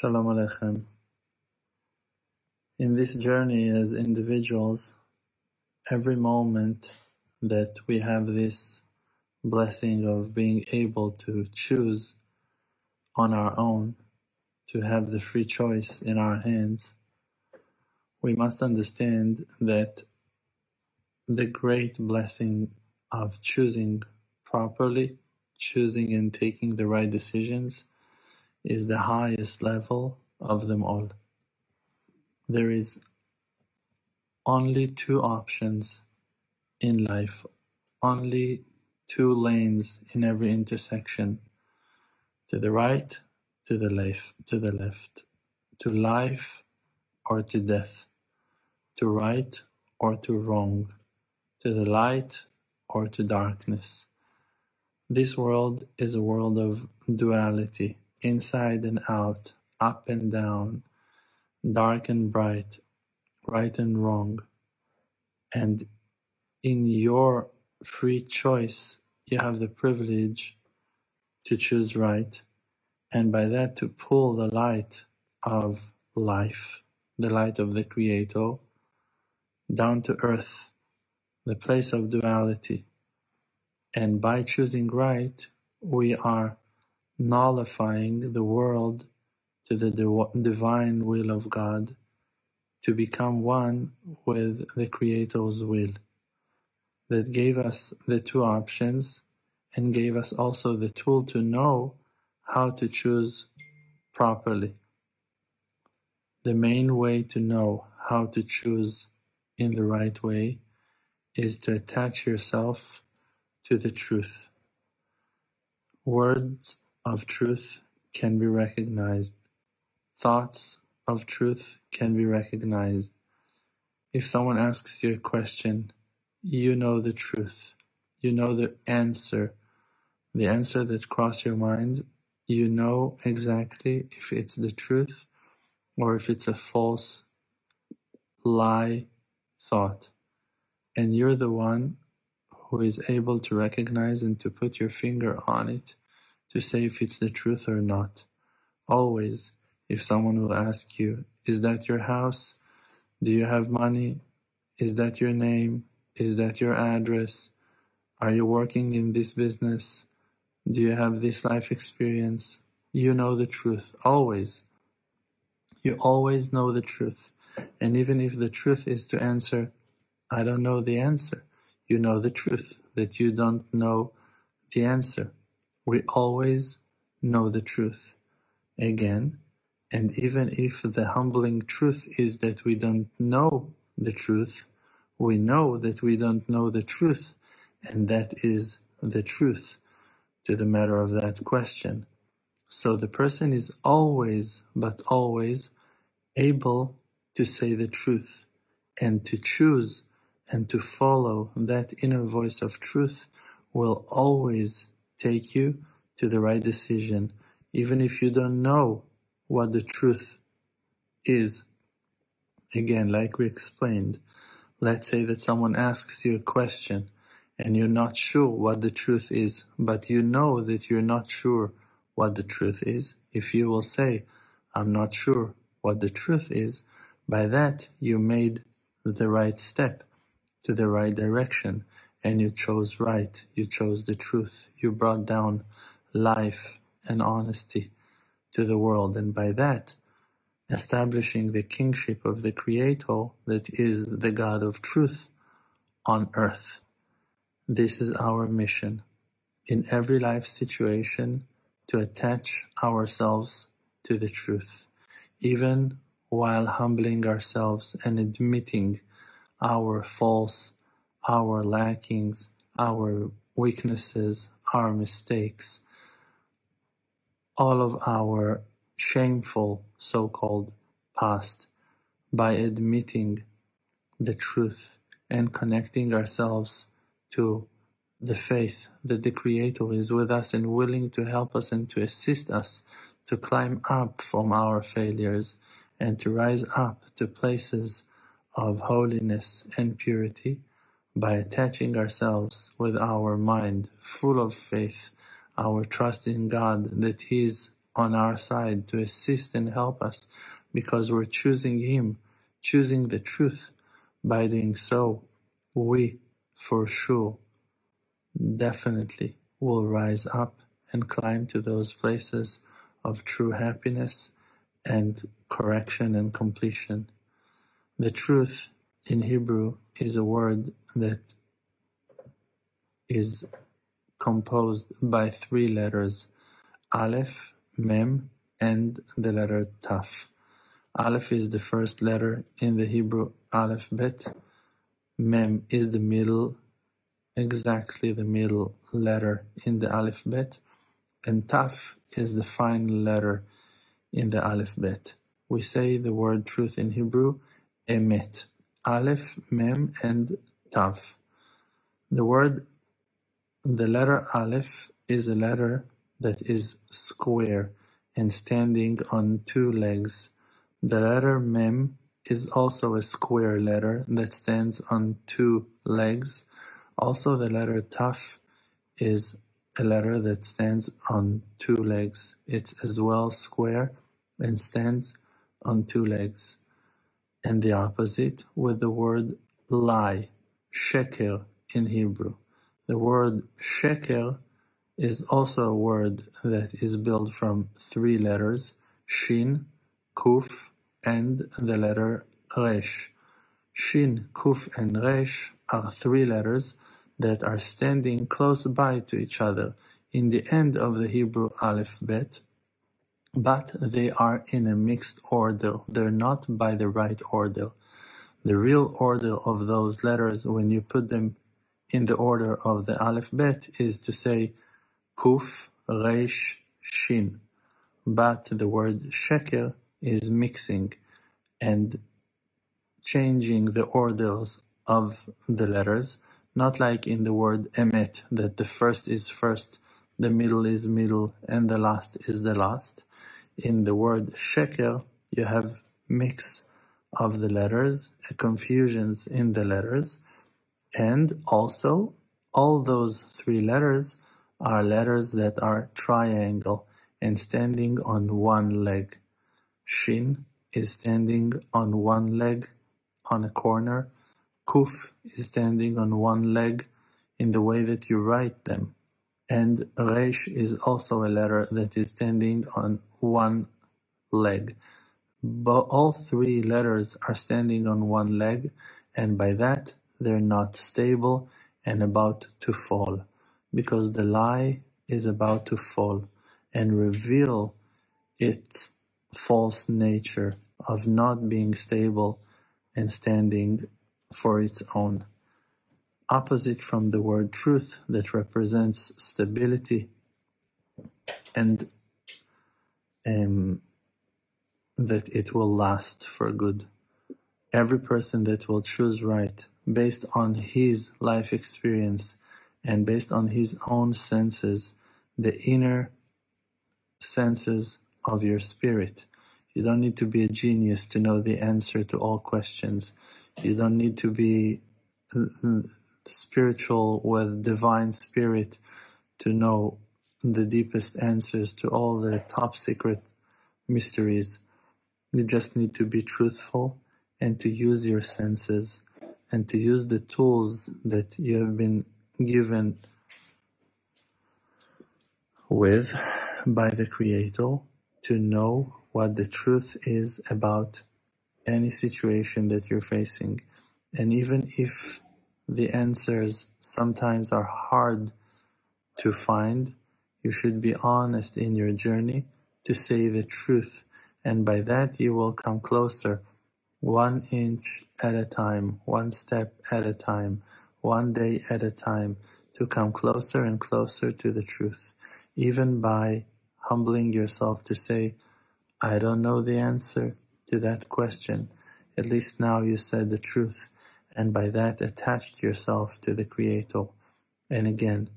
Shalom Aleichem. In this journey as individuals, every moment that we have this blessing of being able to choose on our own, to have the free choice in our hands, we must understand that the great blessing of choosing properly, choosing and taking the right decisions is the highest level of them all. There is only two options in life, only two lanes in every intersection, to the right, to the left, to the left, to life or to death, to right or to wrong, to the light or to darkness. This world is a world of duality inside and out, up and down, dark and bright, right and wrong. And in your free choice, you have the privilege to choose right, and by that to pull the light of life, the light of the Creator, down to earth, the place of duality. And by choosing right, we are nullifying the world to the divine will of God, to become one with the Creator's will, that gave us the two options and gave us also the tool to know how to choose properly. The main way to know how to choose in the right way is to attach yourself to the truth. Words of truth can be recognized. Thoughts of truth can be recognized. If someone asks you a question, you know the truth. You know the answer. The answer that crossed your mind, you know exactly if it's the truth or if it's a false lie thought. And you're the one who is able to recognize and to put your finger on it to say if it's the truth or not. Always, if someone will ask you, is that your house? Do you have money? Is that your name? Is that your address? Are you working in this business? Do you have this life experience? You know the truth, always. You always know the truth. And even if the truth is to answer, I don't know the answer, you know the truth, that you don't know the answer. We always know the truth. Again, and even if the humbling truth is that we don't know the truth, we know that we don't know the truth, and that is the truth to the matter of that question. So the person is always, but always, able to say the truth and to choose and to follow that inner voice of truth will always take you to the right decision, even if you don't know what the truth is. Again, like we explained, let's say that someone asks you a question and you're not sure what the truth is, but you know that you're not sure what the truth is. If you will say, I'm not sure what the truth is, by that you made the right step to the right direction and you chose right, you chose the truth, you brought down life and honesty to the world, and by that, establishing the kingship of the Creator that is the God of truth on earth. This is our mission in every life situation to attach ourselves to the truth, even while humbling ourselves and admitting our faults our lackings, our weaknesses, our mistakes, all of our shameful so-called past by admitting the truth and connecting ourselves to the faith that the Creator is with us and willing to help us and to assist us to climb up from our failures and to rise up to places of holiness and purity by attaching ourselves with our mind full of faith, our trust in God that He is on our side to assist and help us because we're choosing Him, choosing the truth. By doing so, we, for sure, definitely will rise up and climb to those places of true happiness and correction and completion. The truth in Hebrew is a word that is composed by three letters, Aleph, Mem, and the letter Taf. Aleph is the first letter in the Hebrew alphabet. Mem is the middle, exactly the middle letter in the alphabet. And Taf is the final letter in the alphabet. We say the word truth in Hebrew, emet. Aleph, Mem, and Tav. The word, the letter Aleph is a letter that is square and standing on two legs. The letter Mem is also a square letter that stands on two legs. Also, the letter Taf is a letter that stands on two legs. It's as well square and stands on two legs. And the opposite with the word lie, sheker in Hebrew. The word sheker is also a word that is built from three letters, shin, kuf, and the letter resh. Shin, kuf, and resh are three letters that are standing close by to each other in the end of the Hebrew alphabet, but they are in a mixed order. They're not by the right order. The real order of those letters, when you put them in the order of the alphabet, is to say kuf, resh, shin. But the word sheker is mixing and changing the orders of the letters not like in the word emet, that the first is first, the middle is middle, and the last is the last. In the word sheker, you have mix of the letters, confusions in the letters, and also all those three letters are letters that are triangle and standing on one leg. Shin is standing on one leg on a corner Kuf is standing on one leg in the way that you write them, and Resh is also a letter that is standing on one leg. But all three letters are standing on one leg, and by that they're not stable and about to fall, because the lie is about to fall and reveal its false nature of not being stable and standing for its own, opposite from the word truth that represents stability and um, that it will last for good. Every person that will choose right based on his life experience and based on his own senses, the inner senses of your spirit. You don't need to be a genius to know the answer to all questions. You don't need to be uh, spiritual with divine spirit to know the deepest answers to all the top secret mysteries. You just need to be truthful and to use your senses and to use the tools that you have been given with by the Creator to know what the truth is about any situation that you're facing. And even if the answers sometimes are hard to find, you should be honest in your journey to say the truth. And by that, you will come closer, one inch at a time, one step at a time, one day at a time, to come closer and closer to the truth. Even by humbling yourself to say, I don't know the answer, to that question, at least now you said the truth, and by that attached yourself to the Creator. And again,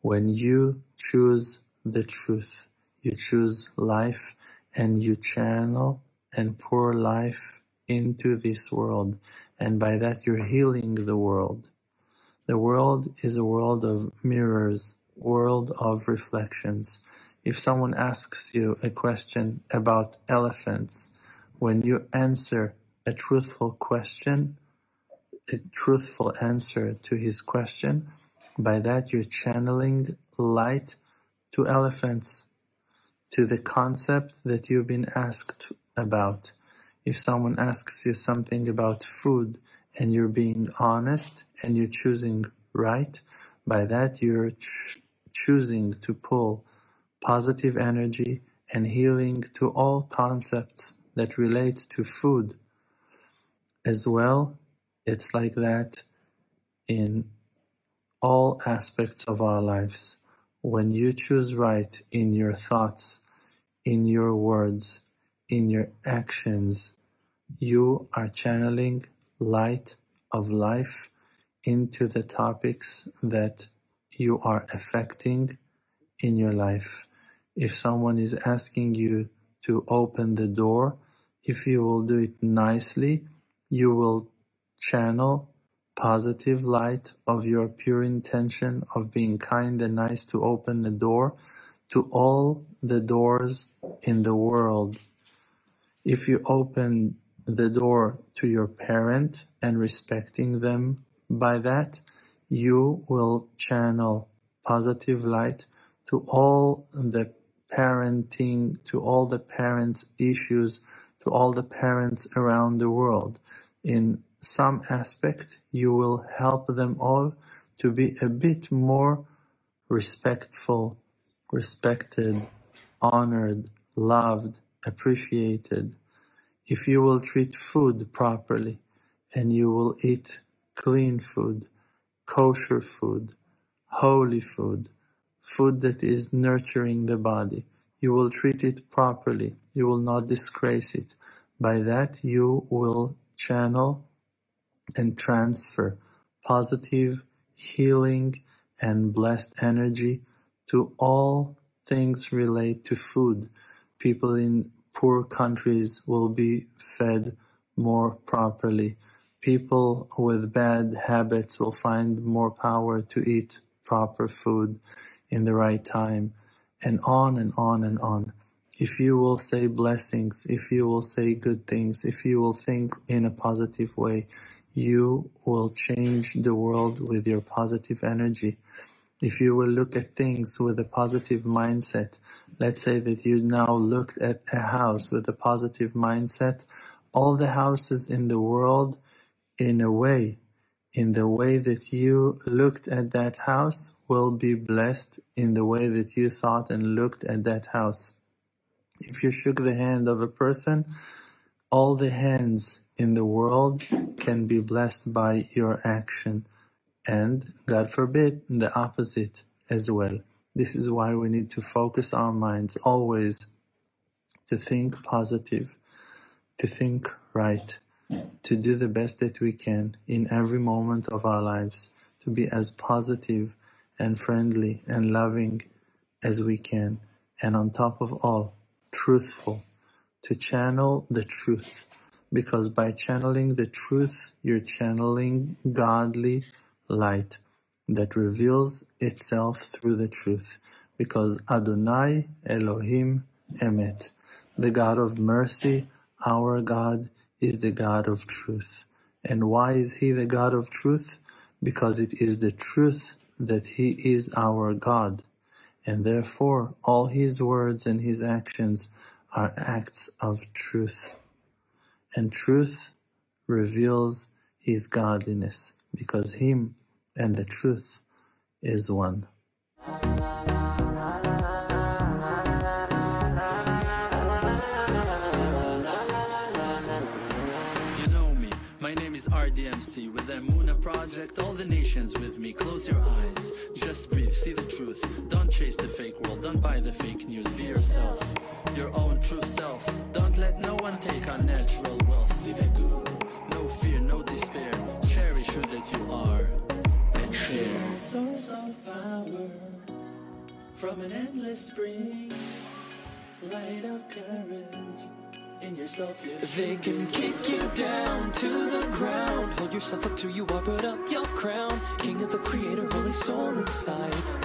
when you choose the truth, you choose life and you channel and pour life into this world. And by that, you're healing the world. The world is a world of mirrors, world of reflections. If someone asks you a question about elephants, when you answer a truthful question, a truthful answer to his question, by that you're channeling light to elephants, to the concept that you've been asked about. If someone asks you something about food and you're being honest and you're choosing right, by that you're ch- choosing to pull positive energy and healing to all concepts that relates to food. As well, it's like that in all aspects of our lives. When you choose right in your thoughts, in your words, in your actions, you are channeling light of life into the topics that you are affecting in your life. If someone is asking you to open the door, if you will do it nicely, you will channel positive light of your pure intention of being kind and nice to open the door to all the doors in the world. If you open the door to your parent and respecting them by that, you will channel positive light to all the parenting, to all the parents' issues, to all the parents around the world. In some aspect, you will help them all to be a bit more respectful, respected, honored, loved, appreciated. If you will treat food properly and you will eat clean food, kosher food, holy food, food that is nurturing the body, you will treat it properly. You will not disgrace it. By that, you will channel and transfer positive, healing, and blessed energy to all things relate to food. People in poor countries will be fed more properly. People with bad habits will find more power to eat proper food in the right time, and on and on and on. If you will say blessings, if you will say good things, if you will think in a positive way, you will change the world with your positive energy. If you will look at things with a positive mindset, let's say that you now looked at a house with a positive mindset, all the houses in the world, in a way, in the way that you looked at that house, will be blessed in the way that you thought and looked at that house. If you shook the hand of a person, all the hands in the world can be blessed by your action and, God forbid, the opposite as well. This is why we need to focus our minds always to think positive, to think right, to do the best that we can in every moment of our lives, to be as positive and friendly and loving as we can, and on top of all, truthful, to channel the truth because by channeling the truth, you're channeling godly light that reveals itself through the truth. Because Adonai Elohim Emet, the God of mercy, our God, is the God of truth. And why is He the God of truth? Because it is the truth that He is our God. And therefore, all His words and His actions are acts of truth and truth reveals his godliness, because him and the truth is one. You know me, my name is RDMC. With the Muna project, all the nations with me. Close your eyes, just breathe, see the truth. Don't chase the fake world, don't buy the fake news, be yourself your own true self. Don't let no one take our natural wealth. No fear, no despair. Cherish who that you are and share. Source of power from an endless spring. Light of courage. In yourself, they can kick you down to the ground. Hold yourself up till you are, put up your crown. King of the creator, holy soul inside.